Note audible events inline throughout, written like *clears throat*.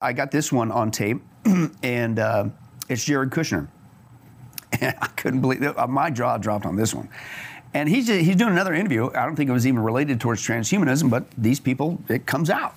I got this one on tape, *clears throat* and uh, it's Jared Kushner. *laughs* And I couldn't believe it. My jaw dropped on this one. And he's, he's doing another interview. I don't think it was even related towards transhumanism, but these people, it comes out.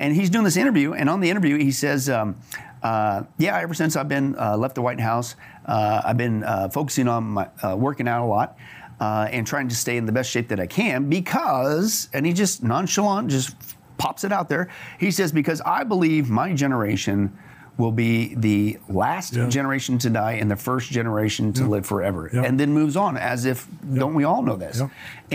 And he's doing this interview, and on the interview, he says, um, uh, Yeah, ever since I've been uh, left the White House, uh, I've been uh, focusing on my, uh, working out a lot. Uh, and trying to stay in the best shape that I can because, and he just nonchalant just pops it out there. He says, Because I believe my generation will be the last Yeah. generation to die and the first generation to live forever. Yeah. And then moves on as if, don't we all know this? Yeah.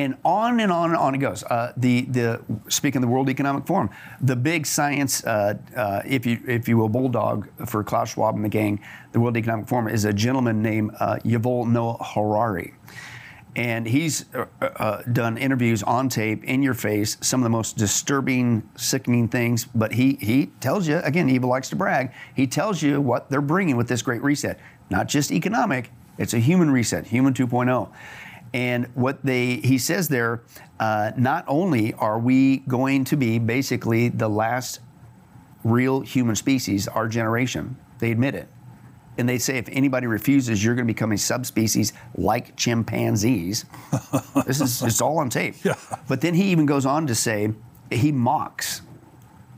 And on and on and on it goes. Uh, the, the, speaking of the World Economic Forum, the big science, uh, uh, if, you, if you will, bulldog for Klaus Schwab and the gang, the World Economic Forum is a gentleman named uh, Yuval Noah Harari and he's uh, uh, done interviews on tape in your face some of the most disturbing sickening things but he he tells you again evil likes to brag he tells you what they're bringing with this great reset. Not just economic it's a human reset human 2.0 and what they he says there uh, not only are we going to be basically the last real human species our generation they admit it and they say if anybody refuses, you're going to become a subspecies like chimpanzees. this is it's all on tape. Yeah. But then he even goes on to say he mocks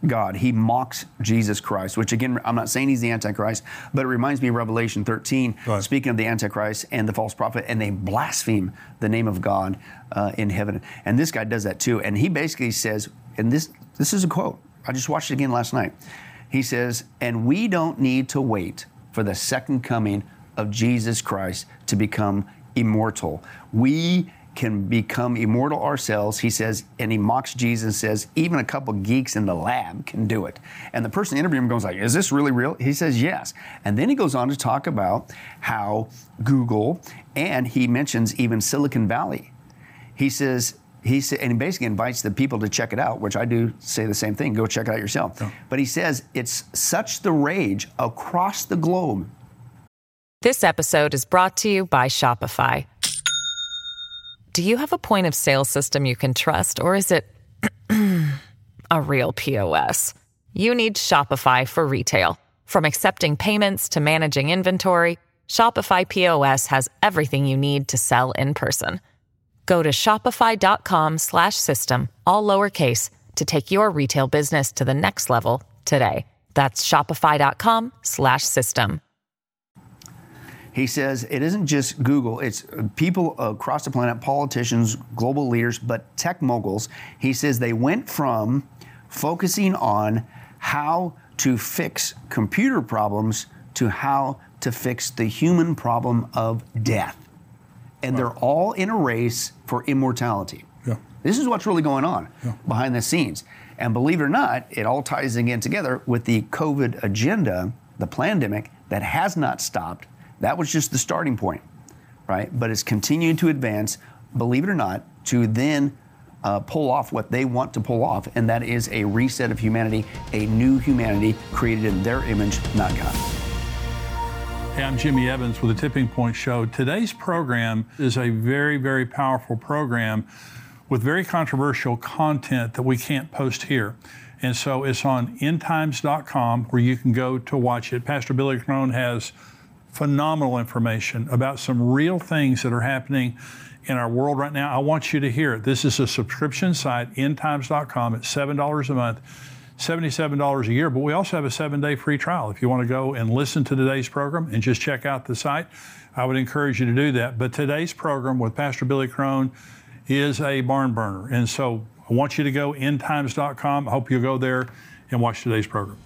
God. He mocks Jesus Christ, which again, I'm not saying he's the Antichrist, but it reminds me of Revelation 13, Right. speaking of the Antichrist and the false prophet, and they blaspheme the name of God uh, in heaven. And this guy does that too. And he basically says, and this this is a quote. I just watched it again last night. He says, and we don't need to wait for the second coming of Jesus Christ to become immortal. We can become immortal ourselves, he says, and he mocks Jesus and says, even a couple geeks in the lab can do it. And the person interviewing him goes like, is this really real? He says, yes. And then he goes on to talk about how Google, and he mentions even Silicon Valley. He says, he sa- and he basically invites the people to check it out, which I do say the same thing. Go check it out yourself. But he says it's such the rage across the globe This episode is brought to you by Shopify. Do you have a point of sale system you can trust, or is it *clears throat* a real POS? You need Shopify for retail. From accepting payments to managing inventory, Shopify POS has everything you need to sell in person. Go to shopify.com slash system, all lowercase to take your retail business to the next level today. That's shopify.com slash system. He says it isn't just Google, it's people across the planet, politicians, global leaders, but tech moguls. He says they went from focusing on how to fix computer problems to how to fix the human problem of death. And they're all in a race for immortality. Yeah. This is what's really going on behind the scenes. And believe it or not, it all ties again together with the COVID agenda, the pandemic that has not stopped. That was just the starting point, right? But it's continuing to advance, believe it or not, to then uh, pull off what they want to pull off, and that is a reset of humanity, a new humanity created in their image, not God. Hey, I'm Jimmy Evans with the Tipping Point Show. Today's program is a very, very powerful program with very controversial content that we can't post here. And so it's on endtimes.com where you can go to watch it. Pastor Billy Crone has phenomenal information about some real things that are happening in our world right now. I want you to hear it. This is a subscription site, endtimes.com. It's $7 a month. $77 a year, but we also have a seven day free trial. If you want to go and listen to today's program and just check out the site, I would encourage you to do that. But today's program with Pastor Billy Crone is a barn burner. And so I want you to go endtimes.com. I hope you'll go there and watch today's program.